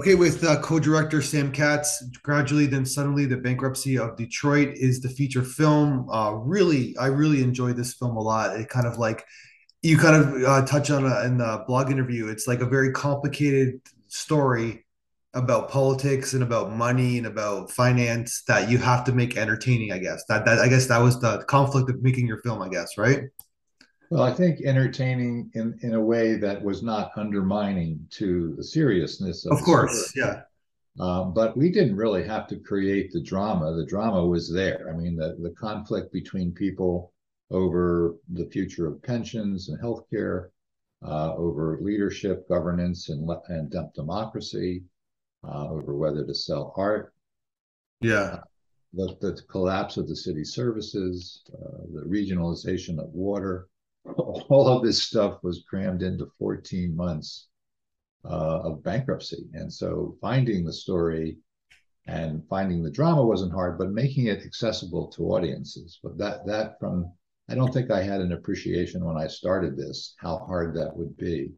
Okay, with uh, co-director Sam Katz, gradually then suddenly the bankruptcy of Detroit is the feature film. Uh, really, I really enjoyed this film a lot. It kind of like you kind of uh, touch on a, in the blog interview. It's like a very complicated story about politics and about money and about finance that you have to make entertaining. I guess that that I guess that was the conflict of making your film. I guess right. Well, I think entertaining in, in a way that was not undermining to the seriousness of, of course, yeah. Um, but we didn't really have to create the drama. The drama was there. I mean, the, the conflict between people over the future of pensions and healthcare, uh, over leadership, governance, and, and democracy, uh, over whether to sell art. Yeah. Uh, the, the collapse of the city services, uh, the regionalization of water, all of this stuff was crammed into 14 months uh, of bankruptcy. And so finding the story and finding the drama wasn't hard, but making it accessible to audiences. But that that from I don't think I had an appreciation when I started this how hard that would be.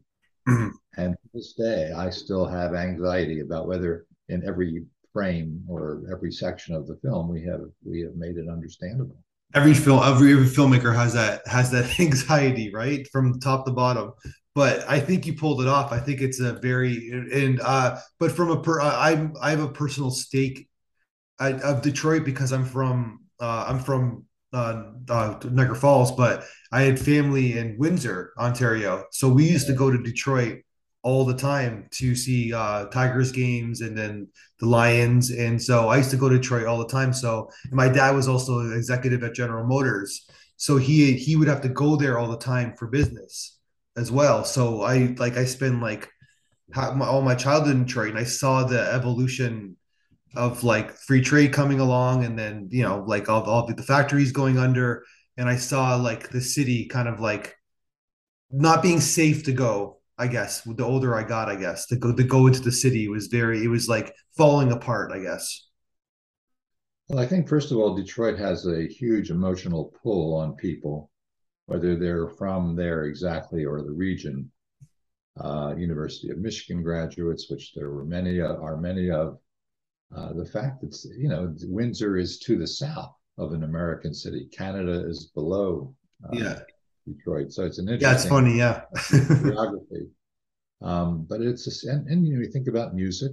And to this day, I still have anxiety about whether in every frame or every section of the film we have we have made it understandable every film every, every filmmaker has that has that anxiety right? From top to bottom. But i think you pulled it off. I think it's a very and uh but from a per i i have a personal stake of detroit because i'm from uh i'm from uh, uh niagara falls but i had family in windsor ontario. So we used to go to detroit all the time to see uh, Tigers games and then the Lions. And so I used to go to Detroit all the time. So my dad was also executive at General Motors. So he he would have to go there all the time for business as well. So I like I spend like all my childhood in Detroit and I saw the evolution of like free trade coming along and then you know like all, all the factories going under and I saw like the city kind of like not being safe to go I guess the older I got, I guess to go to go into the city was very it was like falling apart. I guess. Well, I think first of all, Detroit has a huge emotional pull on people, whether they're from there exactly or the region. Uh, University of Michigan graduates, which there were many are many of. Uh, the fact that you know Windsor is to the south of an American city, Canada is below. Uh, yeah. Detroit. So it's an interesting. Yeah, it's funny. Yeah. geography. Um, but it's a, and, and you know you think about music,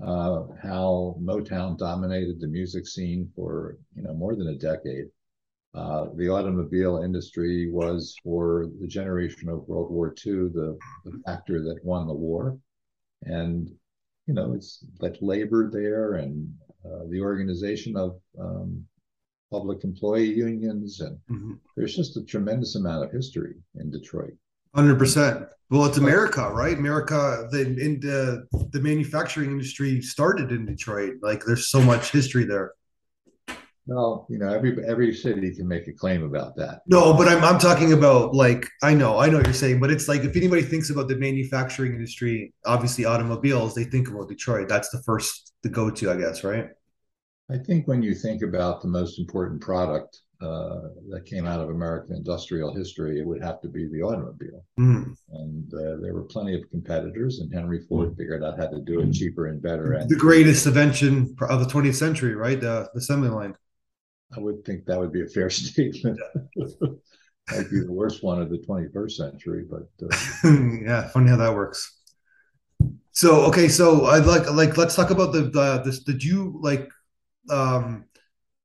uh, how Motown dominated the music scene for you know more than a decade. Uh, the automobile industry was for the generation of World War II the, the factor that won the war, and you know it's like labor there and uh, the organization of um, public employee unions, and mm-hmm. there's just a tremendous amount of history in Detroit. Hundred percent. Well, it's America, right? America, the in the the manufacturing industry started in Detroit. Like, there's so much history there. Well, you know, every every city can make a claim about that. No, but I'm I'm talking about like I know I know what you're saying, but it's like if anybody thinks about the manufacturing industry, obviously automobiles, they think about Detroit. That's the first to go to, I guess, right? I think when you think about the most important product uh, that came out of American industrial history, it would have to be the automobile. Mm. And uh, there were plenty of competitors, and Henry Ford mm. figured out how to do it cheaper and better. And the greatest invention of the 20th century, right? The, the assembly line. I would think that would be a fair statement. Might be the worst one of the 21st century, but uh, yeah, funny how that works. So okay, so I'd like like let's talk about the the this. Did you like um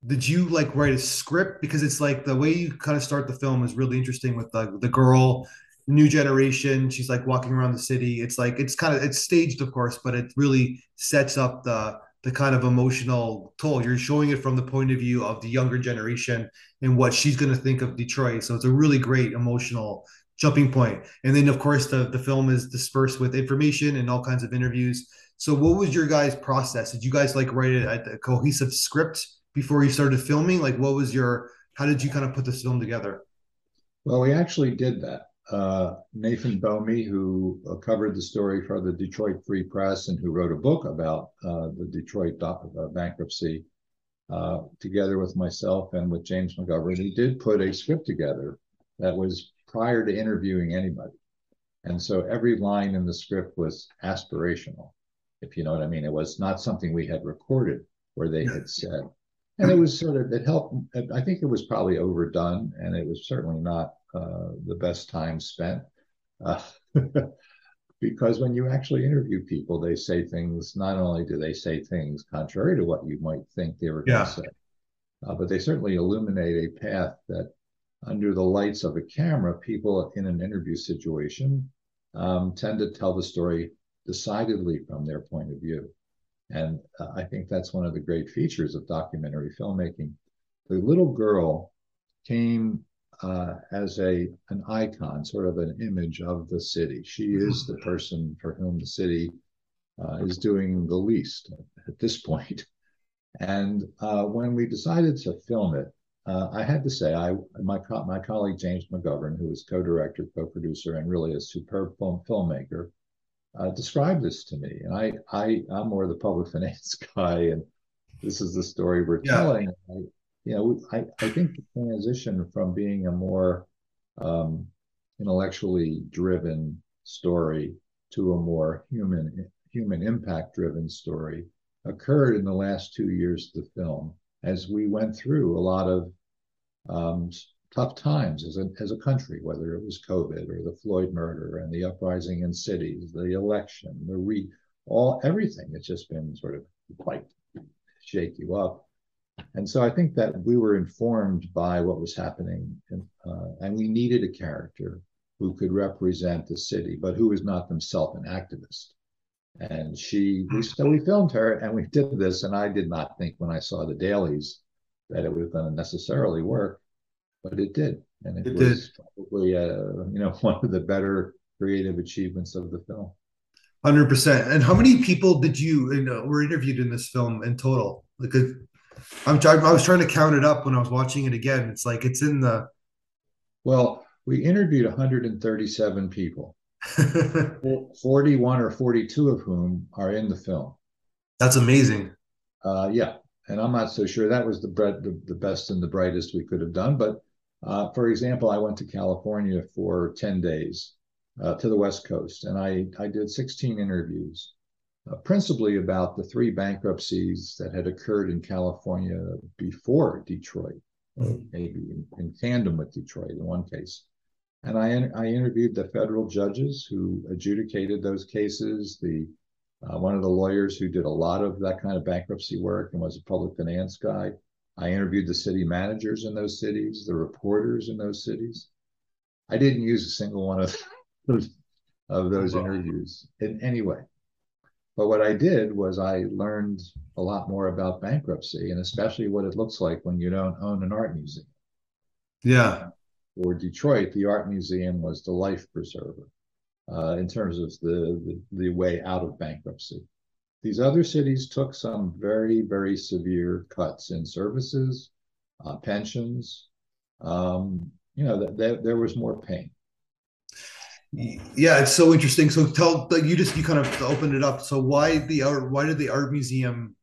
did you like write a script? Because it's like the way you kind of start the film is really interesting with the the girl new generation she's like walking around the city. It's like it's kind of it's staged of course but it really sets up the the kind of emotional toll. You're showing it from the point of view of the younger generation and what she's going to think of detroit. So it's a really great emotional jumping point. And then of course the the film is dispersed with information and all kinds of interviews so what was your guys' process? Did you guys like write it a cohesive script before you started filming? Like what was your how did you kind of put this film together? Well, we actually did that. Uh, Nathan Bomey, who uh, covered the story for the Detroit Free Press and who wrote a book about uh, the Detroit uh, bankruptcy, uh, together with myself and with James McGovern, he did put a script together that was prior to interviewing anybody. And so every line in the script was aspirational. If you know what I mean. It was not something we had recorded where they had said. And it was sort of, it helped. I think it was probably overdone, and it was certainly not uh, the best time spent. Uh, because when you actually interview people, they say things, not only do they say things contrary to what you might think they were going to say, uh, but they certainly illuminate a path that under the lights of a camera, people in an interview situation um, tend to tell the story decidedly from their point of view. And uh, I think that's one of the great features of documentary filmmaking. The little girl came uh, as a an icon, sort of an image of the city. She is the person for whom the city uh, is doing the least at this point. And uh, when we decided to film it, uh, I had to say, I my my colleague James McGovern, who is co-director, co-producer, and really a superb film filmmaker, uh, described this to me. And I I I'm more the public finance guy, and this is the story we're yeah. telling. I, you know, I, I think the transition from being a more um, intellectually driven story to a more human human impact driven story occurred in the last two years of the film as we went through a lot of um, tough times as a, as a country, whether it was COVID or the Floyd murder and the uprising in cities, the election, the re all everything. It's just been sort of quite shake you up. And so I think that we were informed by what was happening, in, uh, and we needed a character who could represent the city, but who was not themselves an activist. And she, we, so we filmed her, and we did this. And I did not think when I saw the dailies that it was going to necessarily work, but it did, and it, it was did. probably, uh, you know, one of the better creative achievements of the film. Hundred percent. And how many people did you, you know, were interviewed in this film in total? Like, I'm trying. I was trying to count it up when I was watching it again. It's like it's in the. Well, we interviewed 137 people. 41 or 42 of whom are in the film. That's amazing. Uh, yeah, and I'm not so sure that was the, bread, the, the best and the brightest we could have done. But uh, for example, I went to California for 10 days uh, to the West Coast, and I, I did 16 interviews uh, principally about the three bankruptcies that had occurred in California before Detroit, mm-hmm. maybe in, in, tandem with Detroit in one case. And I, I interviewed the federal judges who adjudicated those cases, the uh, one of the lawyers who did a lot of that kind of bankruptcy work and was a public finance guy. I interviewed the city managers in those cities, the reporters in those cities. I didn't use a single one of those, of those interviews in any way. But what I did was I learned a lot more about bankruptcy and especially what it looks like when you don't own an art museum. Yeah. For Detroit, the art museum was the life preserver uh, in terms of the, the, the way out of bankruptcy. These other cities took some very, very severe cuts in services, uh, pensions. Um, you know, th- th- there was more pain. Yeah it's so interesting. So tell you just you kind of opened it up. So why the art why did the art museum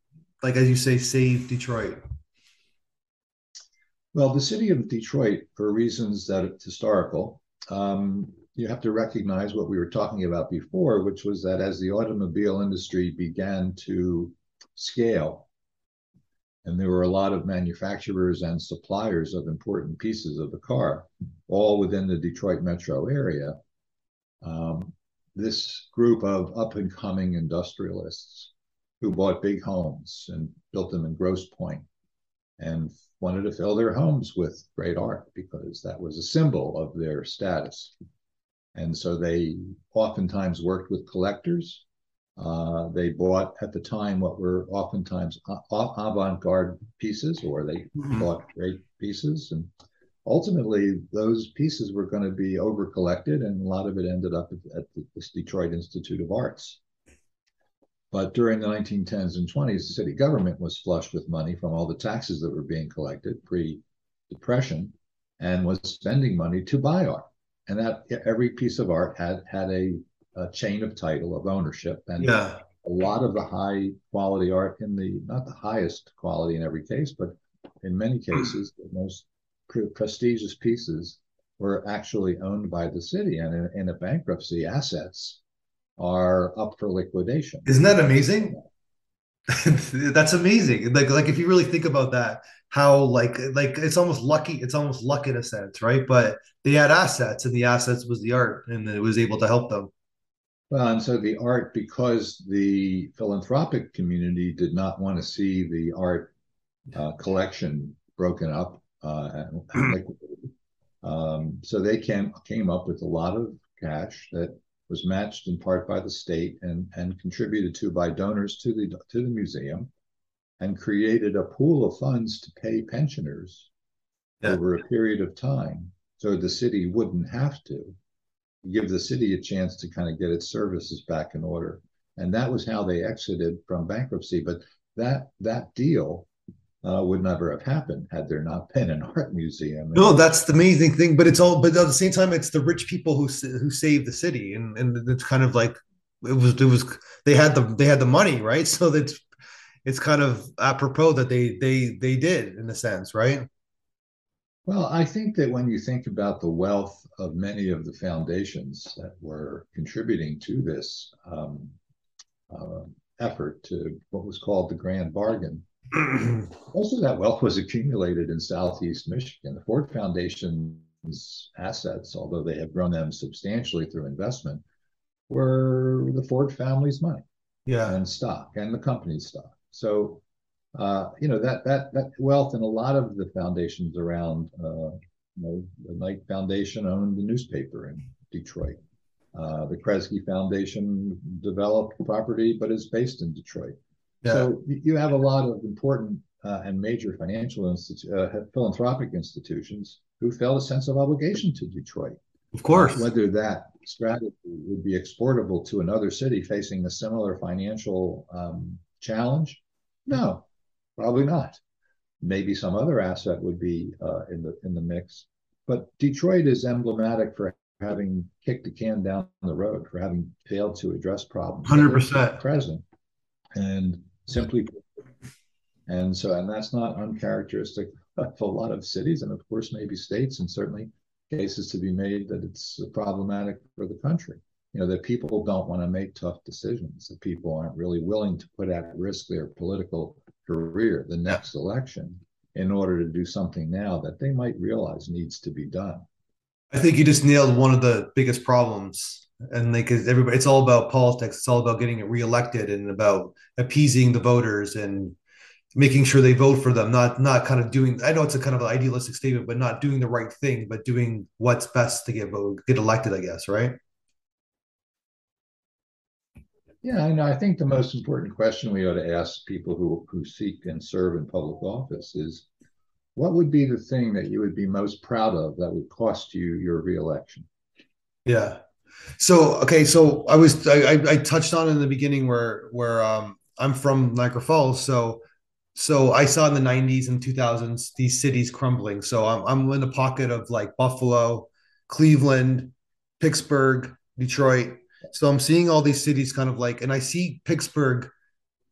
like as you say save detroit? Well the city of detroit for reasons that it's historical um, you have to recognize what we were talking about before which was that as the automobile industry began to scale and there were a lot of manufacturers and suppliers of important pieces of the car all within the detroit metro area um, this group of up and coming industrialists who bought big homes and built them in Grosse Pointe and wanted to fill their homes with great art because that was a symbol of their status. And so they oftentimes worked with collectors. Uh, they bought at the time what were oftentimes avant garde pieces, or they mm-hmm. bought great pieces. And ultimately those pieces were going to be over collected and a lot of it ended up at, the, this detroit institute of arts but during the 1910s and 20s the city government was flushed with money from all the taxes that were being collected pre-depression and was spending money to buy art and that every piece of art had had a, a chain of title of ownership and yeah. a lot of the high quality art in the not the highest quality in every case but in many hmm. cases the most prestigious pieces were actually owned by the city and in, in a bankruptcy assets are up for liquidation. Isn't that amazing? That's amazing. Like like if you really think about that, how like like it's almost lucky. It's almost luck in a sense, right? But they had assets, and the assets was the art, and it was able to help them. Well, and so the art, because the philanthropic community did not want to see the art uh, collection broken up uh, and, and liquidated, um, so they came came up with a lot of cash that was matched in part by the state and and contributed to by donors to the to the museum, and created a pool of funds to pay pensioners yeah. over a period of time, so the city wouldn't have to give the city a chance to kind of get its services back in order. And that was how they exited from bankruptcy. But that that deal uh, would never have happened had there not been an art museum. No, that's the amazing thing. But it's all. But at the same time, it's the rich people who who saved the city, and and it's kind of like it was it was they had the they had the money, right? So that's it's kind of apropos that they they they did in a sense, right? Well, I think that when you think about the wealth of many of the foundations that were contributing to this um, uh, effort to what was called the Grand Bargain, most of that wealth was accumulated in Southeast Michigan. The Ford Foundation's assets, although they have grown them substantially through investment, were the Ford family's money yeah. and stock and the company's stock. So uh, you know that that that wealth and a lot of the foundations around uh, you know the Knight Foundation owned the newspaper in Detroit. Uh, the Kresge Foundation developed property, but is based in Detroit. Yeah. So you have a lot of important uh, and major financial institu- uh, philanthropic institutions who felt a sense of obligation to Detroit. Of course, whether that strategy would be exportable to another city facing a similar financial um, challenge, no, Probably not. Maybe some other asset would be uh, in the in the mix. But Detroit is emblematic for having kicked the can down the road, for having failed to address problems. Hundred percent present, and simply, and so and that's not uncharacteristic of a lot of cities, and of course maybe states, and certainly cases to be made that it's problematic for the country. You know that people don't want to make tough decisions. That people aren't really willing to put at risk their political career, the next election, in order to do something now that they might realize needs to be done. I think you just nailed one of the biggest problems. And like everybody, it's all about politics. It's all about getting it reelected and about appeasing the voters and making sure they vote for them. Not not kind of doing. I know it's a kind of an idealistic statement, but not doing the right thing, but doing what's best to get vote, get elected. I guess right. Yeah, I know. I think the most important question we ought to ask people who, who seek and serve in public office is what would be the thing that you would be most proud of that would cost you your reelection? Yeah. So okay, so I was I, I touched on in the beginning where where um I'm from Niagara Falls, so so I saw in the 90s and 2000s these cities crumbling. So I'm I'm in the pocket of like Buffalo, Cleveland, Pittsburgh, Detroit, so I'm seeing all these cities kind of like, and I see Pittsburgh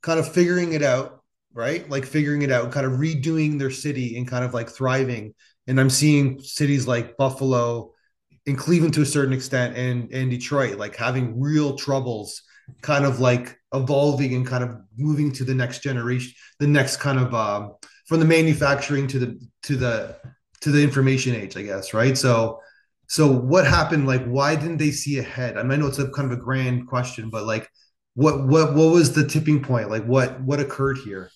kind of figuring it out, right? Like figuring it out, kind of redoing their city and kind of like thriving. And I'm seeing cities like Buffalo and Cleveland to a certain extent and, and Detroit like having real troubles, kind of like evolving and kind of moving to the next generation, the next kind of um, from the manufacturing to the to the to the information age, I guess, right? So so what happened? Like, why didn't they see ahead? I, mean, I know it's a kind of a grand question, but like, what what what was the tipping point? Like, what what occurred here?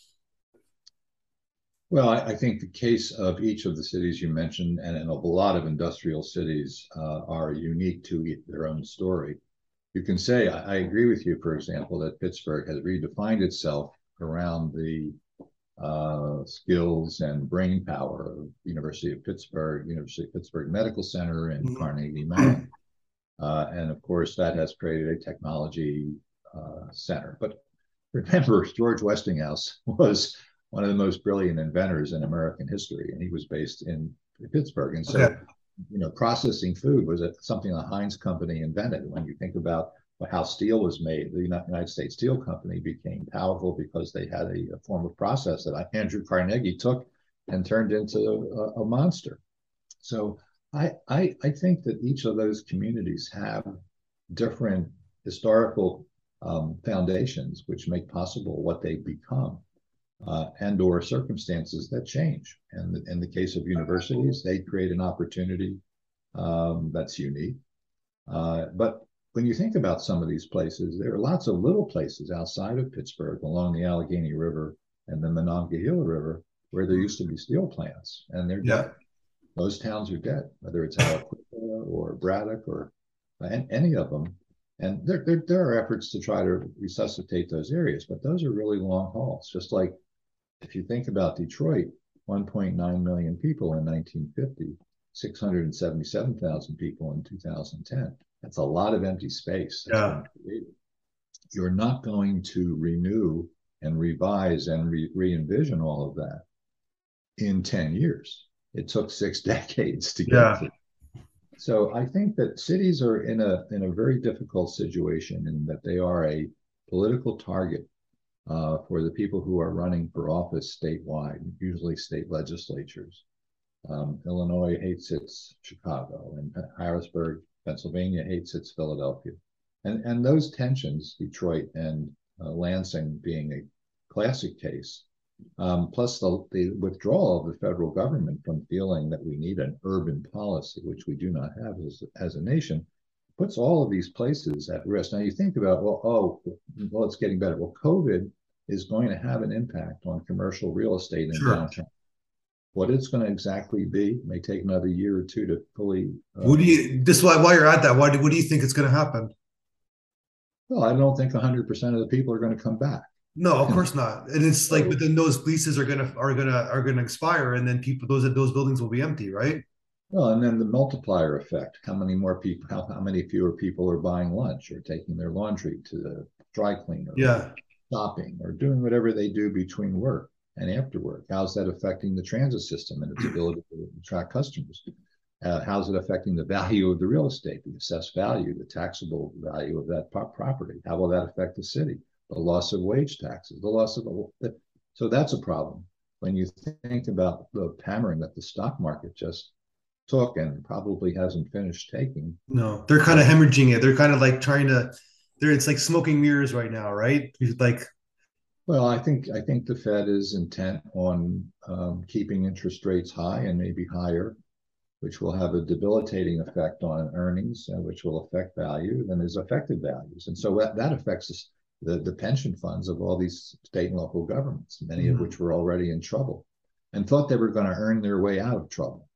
Well, I, I think the case of each of the cities you mentioned, and, and a lot of industrial cities, uh, are unique to their own story. You can say, I, I agree with you, for example, that Pittsburgh has redefined itself around the uh, skills and brain power of University of Pittsburgh, University of Pittsburgh Medical Center, and mm-hmm. Carnegie Mellon. Uh, and of course, that has created a technology uh, center. But remember, George Westinghouse was one of the most brilliant inventors in American history, and he was based in Pittsburgh. And so, okay. you know, processing food was something the Heinz Company invented. When you think about how steel was made. The United States Steel Company became powerful because they had a, a form of process that Andrew Carnegie took and turned into a, a monster. So I, I, I think that each of those communities have different historical um, foundations which make possible what they become uh, and or circumstances that change. And in the case of universities, they create an opportunity um, that's unique. Uh, but when you think about some of these places, there are lots of little places outside of Pittsburgh along the Allegheny River and the Monongahela River where there used to be steel plants, and they're yeah. dead. Those towns are dead, whether it's Aliquippa or Braddock or any of them. And there, there, there are efforts to try to resuscitate those areas, but those are really long hauls. Just like if you think about Detroit, 1.9 million people in 1950, 677,000 people in 2010. That's a lot of empty space. Yeah. You're not going to renew and revise and re envision all of that in 10 years. It took six decades to get yeah. to. So I think that cities are in a in a very difficult situation in that they are a political target uh, for the people who are running for office statewide, usually state legislatures. Um, Illinois hates its Chicago, and Harrisburg, Pennsylvania hates its Philadelphia. And, and those tensions, Detroit and uh, Lansing being a classic case, um, plus the, the withdrawal of the federal government from feeling that we need an urban policy, which we do not have as, as a nation, puts all of these places at risk. Now you think about, well, oh, well, it's getting better. Well, COVID is going to have an impact on commercial real estate in sure. downtown. What it's going to exactly be may take another year or two to fully. Uh, what do you just while, while you're at that? Why do, what do you think is going to happen? Well, I don't think 100 percent of the people are going to come back. No, of course not. And it's like, but then those leases are gonna are gonna are gonna expire, and then people those those buildings will be empty, right? Well, and then the multiplier effect. How many more people? How, how many fewer people are buying lunch or taking their laundry to the dry cleaner? Yeah. Shopping or doing whatever they do between work and after work? How's that affecting the transit system and its ability to attract customers? Uh, how's it affecting the value of the real estate, the assessed value, the taxable value of that property? How will that affect the city? The loss of wage taxes, the loss of the, so that's a problem. When you think about the hammering that the stock market just took and probably hasn't finished taking. No, they're kind of hemorrhaging it. They're kind of like trying to. They're it's like smoking mirrors right now, right? Like well, I think I think the Fed is intent on um, keeping interest rates high and maybe higher, which will have a debilitating effect on earnings, and which will affect value and has affected values, and so that, that affects the, the pension funds of all these state and local governments, many mm-hmm. of which were already in trouble, and thought they were going to earn their way out of trouble,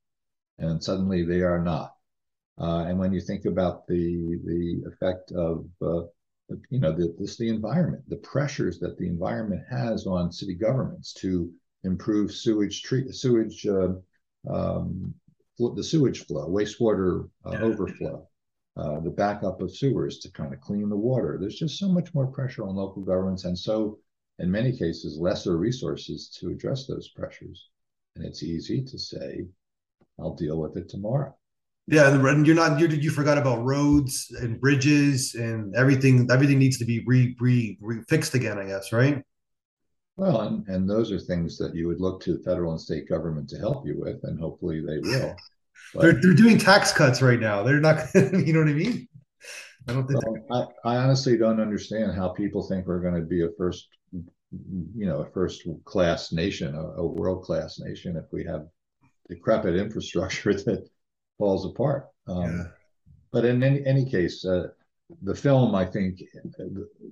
and suddenly they are not. Uh, and when you think about the the effect of uh, you know, the, this the environment, the pressures that the environment has on city governments to improve sewage treat sewage uh, um, the sewage flow, wastewater uh, yeah. overflow, uh, the backup of sewers to kind of clean the water. There's just so much more pressure on local governments, and so in many cases, lesser resources to address those pressures. And it's easy to say, "I'll deal with it tomorrow." Yeah, and you're not you're, you forgot about roads and bridges and everything. Everything needs to be re, re, re fixed again, I guess, right? Well, and, and those are things that you would look to the federal and state government to help you with, and hopefully they will. But, they're they're doing tax cuts right now. They're not, you know what I mean? I don't think. Well, I, I honestly don't understand how people think we're going to be a first, you know, a first class nation, a, a world class nation, if we have decrepit infrastructure that falls apart. Um, yeah. But in any, any case, uh, the film, I think,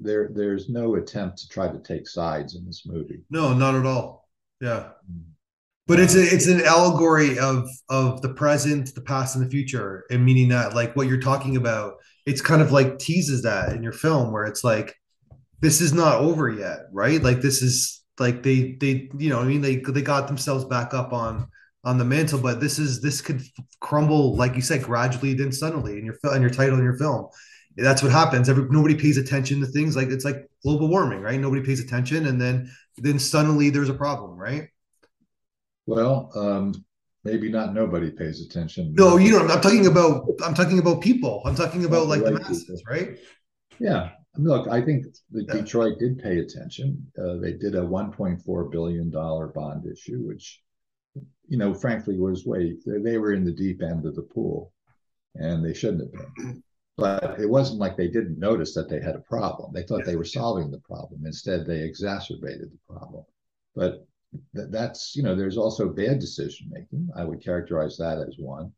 there there's no attempt to try to take sides in this movie. No, not at all. Yeah, but it's a, it's an allegory of of the present, the past, and the future, and meaning that like what you're talking about, it's kind of like teases that in your film, where it's like this is not over yet, right? Like this is like they they you know I mean they they got themselves back up on on the mantle, but this is this could crumble, like you said, gradually, then suddenly in your in your title in your film. That's what happens. Every nobody pays attention to things like it's like global warming, right? Nobody pays attention, and then then suddenly there's a problem, right? Well, um, maybe not nobody pays attention. No, you know, I'm talking about I'm talking about people. I'm talking about like the masses, right? Yeah. Look, I think the yeah. Detroit did pay attention. Uh, they did a 1.4 billion dollar bond issue, which you know, frankly, was way they were in the deep end of the pool, and they shouldn't have been. but it wasn't like they didn't notice that they had a problem. They thought they were solving the problem. Instead, they exacerbated the problem. But th- that's you know, there's also bad decision making. I would characterize that as one.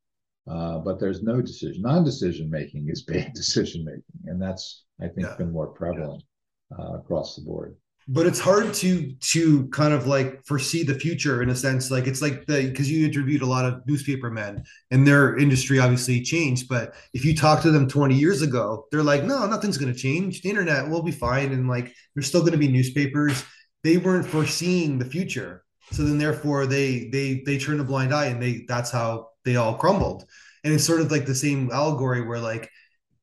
Uh, but there's no decision. Non-decision making is bad decision making, and that's I think yeah. been more prevalent yeah. uh, across the board but it's hard to to kind of like foresee the future in a sense like it's like the because you interviewed a lot of newspaper men and their industry obviously changed but if you talk to them 20 years ago they're like no nothing's going to change. The internet will be fine and like there's still going to be newspapers. They weren't foreseeing the future. So then therefore they they they turn a blind eye and they that's how they all crumbled. And it's sort of like the same allegory where like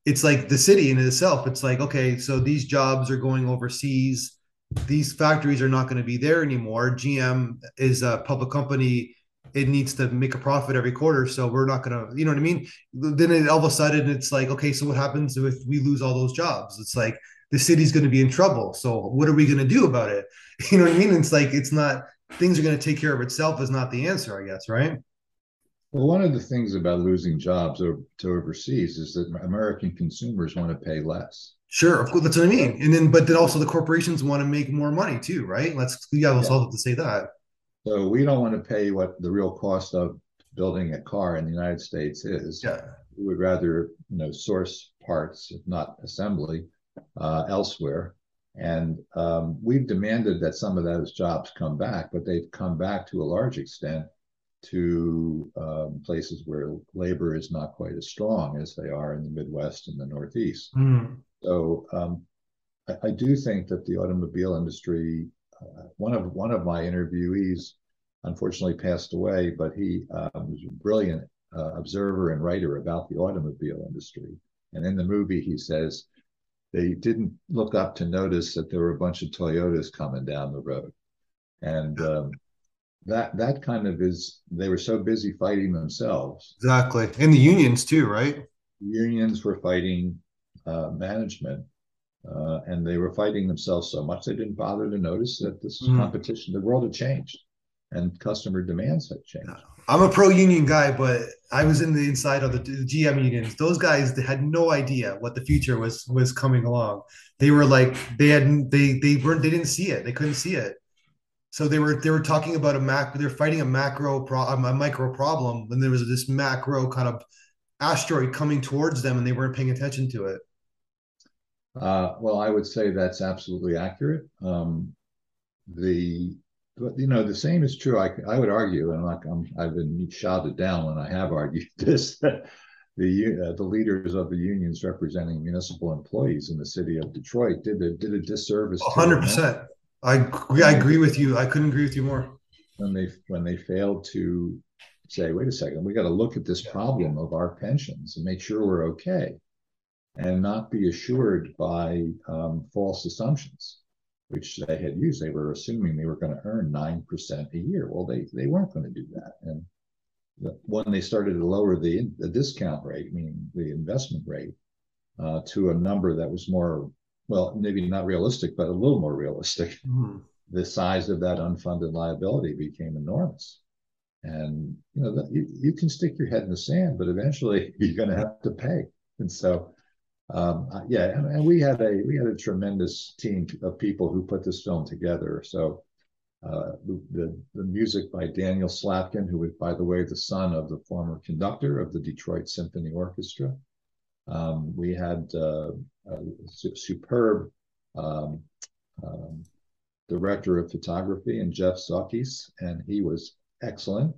it's like the city in itself. It's like okay so these jobs are going overseas these factories are not going to be there anymore. GM is a public company. It needs to make a profit every quarter. So we're not going to, you know what I mean? Then it, all of a sudden it's like, okay, so what happens if we lose all those jobs? It's like the city's going to be in trouble. So what are we going to do about it? You know what I mean? It's like, it's not, things are going to take care of itself is not the answer, I guess, right? Well, one of the things about losing jobs to overseas is that American consumers want to pay less. Sure, of course, that's what I mean. And then, but then also the corporations want to make more money too, right? Let's yeah, let's yeah. all have to say that. So we don't want to pay what the real cost of building a car in the United States is. Yeah. We would rather, you know, source parts, if not assembly, uh, elsewhere. And um, we've demanded that some of those jobs come back, but they've come back to a large extent to um, places where labor is not quite as strong as they are in the Midwest and the Northeast. Mm. So um, I, I, do think that the automobile industry. Uh, one of one of my interviewees, unfortunately, passed away, but he um, was a brilliant uh, observer and writer about the automobile industry. And in the movie, he says they didn't look up to notice that there were a bunch of Toyotas coming down the road, and um, that that kind of is they were so busy fighting themselves. Exactly, and the unions too, right? Unions were fighting uh, management, uh, and they were fighting themselves so much they didn't bother to notice that this mm. competition, the world had changed, and customer demands had changed. I'm a pro union guy, but I was in the inside of the, GM unions. Those guys had no idea what the future was was coming along. They were like they had they they weren't they didn't see it. They couldn't see it. So they were they were talking about a mac. They're fighting a macro problem, a micro problem, and there was this macro kind of asteroid coming towards them, and they weren't paying attention to it. Uh, well, I would say that's absolutely accurate. Um, the you know the same is true. I, I would argue, and like I'm, I've been shouted down when I have argued this that the uh, the leaders of the unions representing municipal employees in the city of Detroit did a, did a disservice. hundred percent. I I agree with you. I couldn't agree with you more. When they when they failed to say, wait a second, we got to look at this problem of our pensions and make sure we're okay and not be assured by um, false assumptions, which they had used. They were assuming they were going to earn 9% a year. Well, they, they weren't going to do that. And when they started to lower the, the discount rate, meaning the investment rate, uh, to a number that was more, well, maybe not realistic, but a little more realistic, mm-hmm. the size of that unfunded liability became enormous. And you know, you, you can stick your head in the sand, but eventually you're going to have to pay. And so um, yeah, and, and, we had a we had a tremendous team of people who put this film together. So uh, the, the, music by Daniel Slatkin, who was, by the way, the son of the former conductor of the Detroit Symphony Orchestra. Um, we had uh, a superb um, um, director of photography and Jeff Sakis, and he was excellent,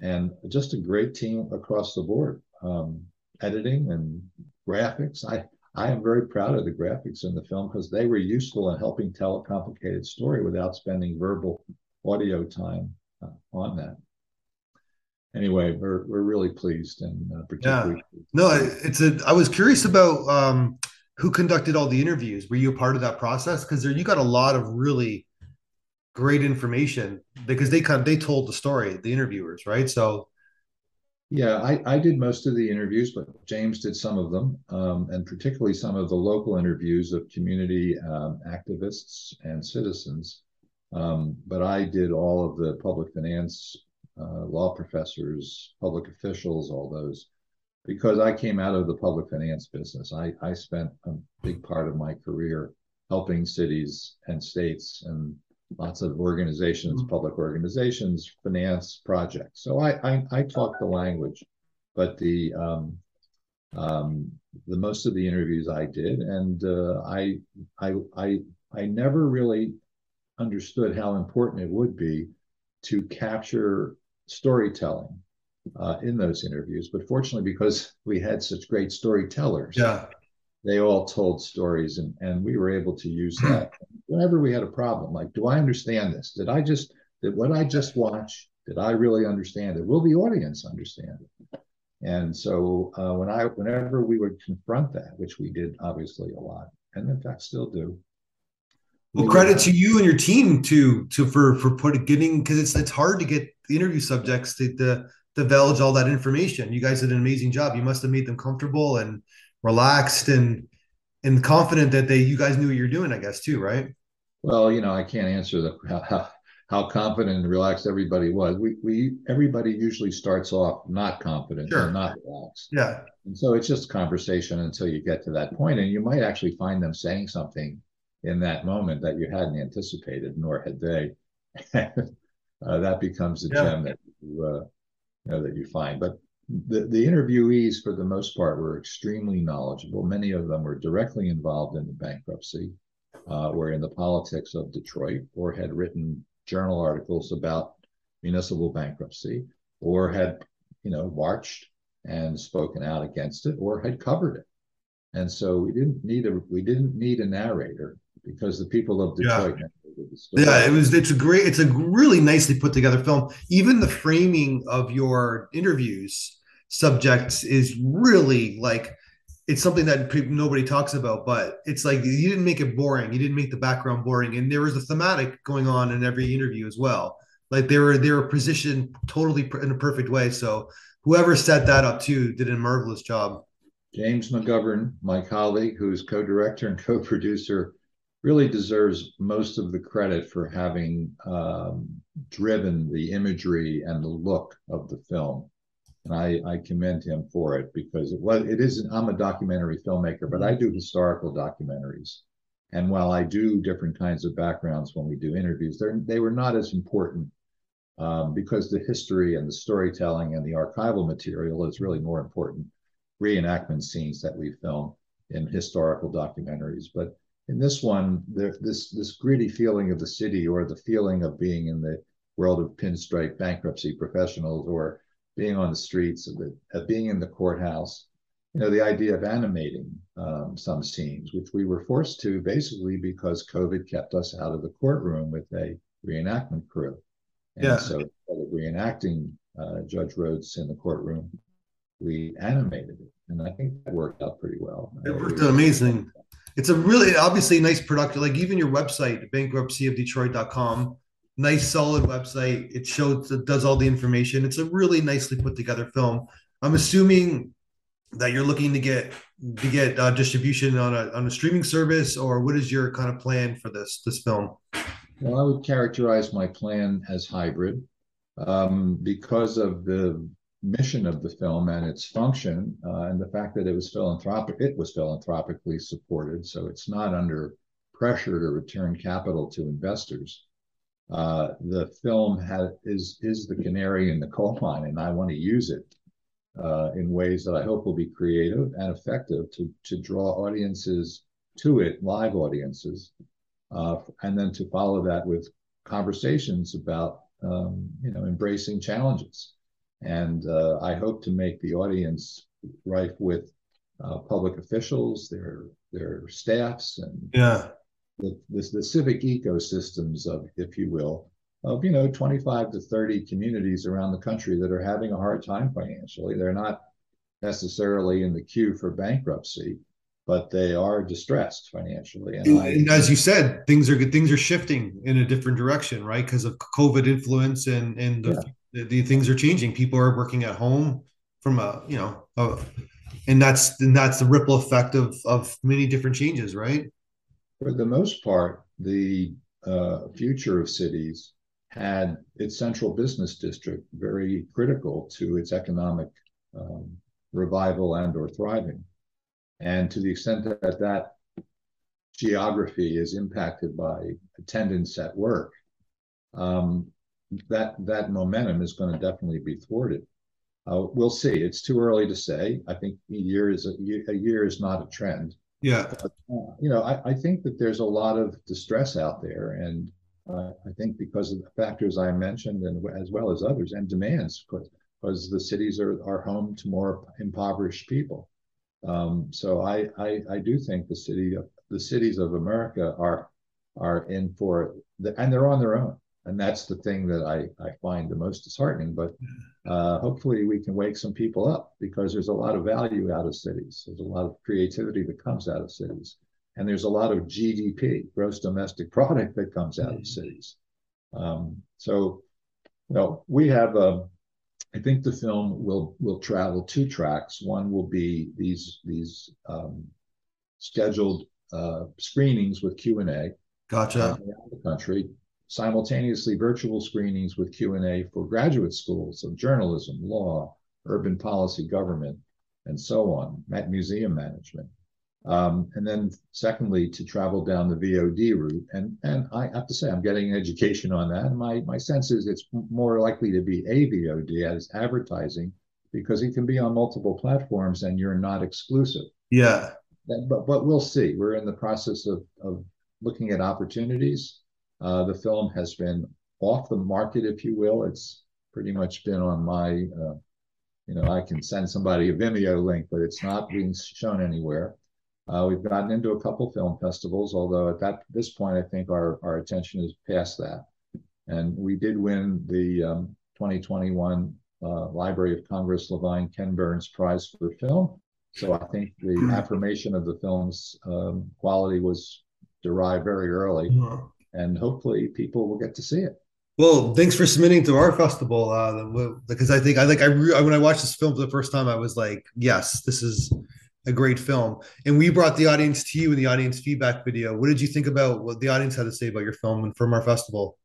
and just a great team across the board. Um, editing and graphics. I, I am very proud of the graphics in the film because they were useful in helping tell a complicated story without spending verbal audio time uh, on that. Anyway, we're, we're really pleased and uh, particularly. Yeah. No, it's a. I was curious about um, who conducted all the interviews. Were you a part of that process? Because you got a lot of really great information because they kind of, they told the story, the interviewers, right? So yeah, I, I did most of the interviews, but James did some of them, um, and particularly some of the local interviews of community um, activists and citizens. Um, but I did all of the public finance, uh, law professors, public officials, all those. Because I came out of the public finance business. I, I spent a big part of my career helping cities and states and lots of organizations, mm-hmm. public organizations, finance projects. So I, I, I talk the language, but the um, um, the most of the interviews I did, and uh, I I I I never really understood how important it would be to capture storytelling uh, in those interviews. But fortunately, because we had such great storytellers, yeah. they all told stories, and, and we were able to use that whenever we had a problem. Like, do I understand this? Did I just did what I just watch? Did I really understand it? Will the audience understand it? And so uh, when I whenever we would confront that, which we did obviously a lot, and in fact still do, well, credit to you and your team to to for for putting getting because it's it's hard to get the interview subjects to, to divulge all that information. You guys did an amazing job. You must have made them comfortable and relaxed and and confident that they you guys knew what you're doing. I guess too, right? Well, you know, I can't answer the how, how confident and relaxed everybody was. We we everybody usually starts off not confident sure. and not relaxed. Yeah. And so it's just conversation until you get to that point, and you might actually find them saying something in that moment that you hadn't anticipated, nor had they. uh, that becomes a yeah. gem that you, uh, you know, that you find. But the, the interviewees, for the most part, were extremely knowledgeable. Many of them were directly involved in the bankruptcy, uh, were in the politics of Detroit, or had written journal articles about municipal bankruptcy, or had, you know, marched and spoken out against it, or had covered it. And so we didn't need a we didn't need a narrator because the people of Detroit. Yeah. Yeah, it was. It's a great. It's a really nicely put together film. Even the framing of your interviews subjects is really like it's something that people, nobody talks about. But it's like you didn't make it boring. You didn't make the background boring, and there was a thematic going on in every interview as well. Like they were they were positioned totally in a perfect way. So whoever set that up too did a marvelous job. James McGovern, my colleague, who's co-director and co-producer really deserves most of the credit for having um, driven the imagery and the look of the film. And I, I commend him for it because it was it is I'm a documentary filmmaker, but I do historical documentaries. And while I do different kinds of backgrounds when we do interviews, they they were not as important um, because the history and the storytelling and the archival material is really more important reenactment scenes that we film in historical documentaries. But in this one, there, this this gritty feeling of the city, or the feeling of being in the world of pinstripe bankruptcy professionals, or being on the streets, of the, of being in the courthouse, you know, the idea of animating um, some scenes, which we were forced to basically because COVID kept us out of the courtroom with a reenactment crew. And yeah. so instead of reenacting uh, Judge Rhodes in the courtroom, we animated it. And I think that worked out pretty well. It worked out amazing it's a really obviously nice product. Like even your website, bankruptcyofdetroit.com, nice solid website. It shows it does all the information. It's a really nicely put together film. I'm assuming that you're looking to get to get uh, distribution on a on a streaming service, or what is your kind of plan for this this film? Well, I would characterize my plan as hybrid um, because of the mission of the film and its function, uh, and the fact that it was philanthropic, it was philanthropically supported, so it's not under pressure to return capital to investors. Uh, the film has, is is the canary in the coal mine, and I want to use it uh, in ways that I hope will be creative and effective to to draw audiences to it, live audiences, uh, and then to follow that with conversations about um, you know embracing challenges. And uh, I hope to make the audience rife with uh, public officials, their their staffs, and yeah, the, the, the civic ecosystems of, if you will, of you know 25 to 30 communities around the country that are having a hard time financially. They're not necessarily in the queue for bankruptcy, but they are distressed financially. And, and, I, and, as you said, things are things are shifting in a different direction, right? Because of COVID influence and and the yeah the, the, things are changing. People are working at home from a you know, a, and that's and that's the ripple effect of of many different changes, right? For the most part, the uh, future of cities had its central business district very critical to its economic um, revival and or thriving. And to the extent that that geography is impacted by attendance at work, um, that that momentum is going to definitely be thwarted. Uh, we'll see. It's too early to say. I think a year is a, a year is not a trend. Yeah. But, uh, you know, I, I, think that there's a lot of distress out there, and uh, I think because of the factors I mentioned, and as well as others, and demands, because, because the cities are, are home to more impoverished people. Um, so I, I, I do think the city the cities of America are are in for the, and they're on their own and that's the thing that I, I find the most disheartening. But uh, hopefully, we can wake some people up because there's a lot of value out of cities. There's a lot of creativity that comes out of cities, and there's a lot of GDP, gross domestic product, that comes out of cities. Um, so, you know, we have a. Um, I think the film will will travel two tracks. One will be these these um, scheduled uh, screenings with Q and A. Gotcha. Around the country simultaneously virtual screenings with Q&A for graduate schools of journalism, law, urban policy, government, and so on, at museum management. Um, and then secondly, to travel down the VOD route. And, and I have to say, I'm getting an education on that. And my, my sense is it's more likely to be a VOD as advertising because it can be on multiple platforms and you're not exclusive. Yeah. But, but we'll see. We're in the process of, of looking at opportunities. Uh, the film has been off the market, if you will. It's pretty much been on my, uh, you know, I can send somebody a Vimeo link, but it's not being shown anywhere. Uh, we've gotten into a couple film festivals, although at that this point, I think our our attention is past that. And we did win the um, 2021 uh, Library of Congress Lavine Ken Burns Prize for Film. So I think the hmm. affirmation of the film's um, quality was derived very early and hopefully people will get to see it. Well, thanks for submitting to our festival. Uh, because I think I like I re- when I watched this film for the first time, I was like, yes, this is a great film. And we brought the audience to you in the audience feedback video. What did you think about what the audience had to say about your film and from our festival?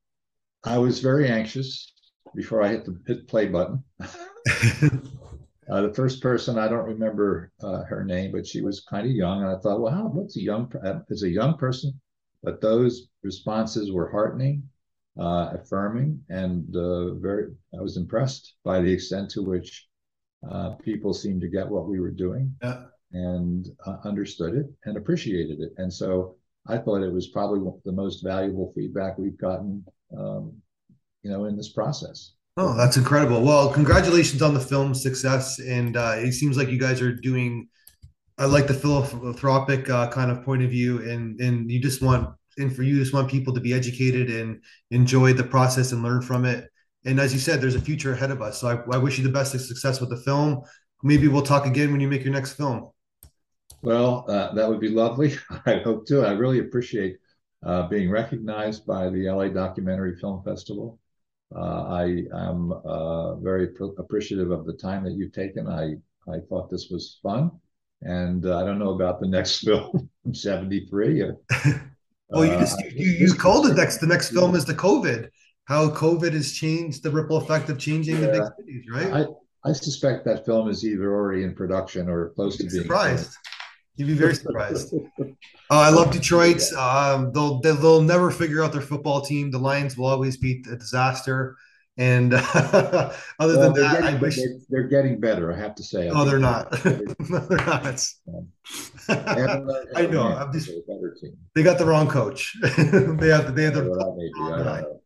I was very anxious before I hit the hit play button. uh, the first person I don't remember uh, her name, but she was kind of young, and I thought, well, what's a young uh, as a young person but those responses were heartening, uh, affirming, and uh, very. I was impressed by the extent to which uh, people seemed to get what we were doing yeah. and uh, understood it and appreciated it. And so I thought it was probably the most valuable feedback we've gotten, um, you know, in this process. Oh, that's incredible. Well, congratulations on the film success. And uh, it seems like you guys are doing I like the philanthropic uh, kind of point of view, and and you just want and for you just want people to be educated and enjoy the process and learn from it. And as you said, there's a future ahead of us. So I, I wish you the best of success with the film. Maybe we'll talk again when you make your next film. Well, uh, that would be lovely. I hope to. I really appreciate uh, being recognized by the LA Documentary Film Festival. Uh, I am uh, very pr- appreciative of the time that you've taken. I I thought this was fun and uh, I don't know about the next film. I'm 73. well, you uh, just you, you called it next. The next film is the COVID. How COVID has changed the ripple effect of changing yeah, the big cities, right? I, I suspect that film is either already in production or close to being surprised. You'd be very surprised. uh, I love Detroit. Um, they'll they'll never figure out their football team. The Lions will always be a disaster. And uh, other well, than that, getting, I wish they're, they're, getting better. I have to say. Oh, they're not. they're not. I know. I'm just, they got the wrong coach. they have they have the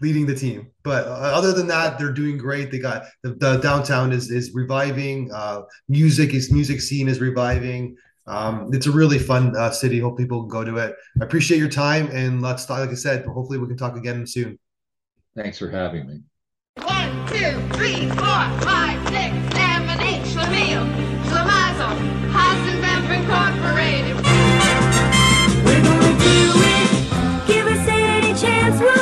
leading the team. But uh, other than that, they're doing great. They got the, the downtown is is reviving. Uh, music is music scene is reviving. Um, it's a really fun uh, city. Hope people go to it. I appreciate your time, and let's talk. Like I said, hopefully we can talk again soon. Thanks for having me. One, two, three, four, five, six, seven, eight. Schlemiel, Schlemazel, Incorporated. We're gonna do it. Give us any chance.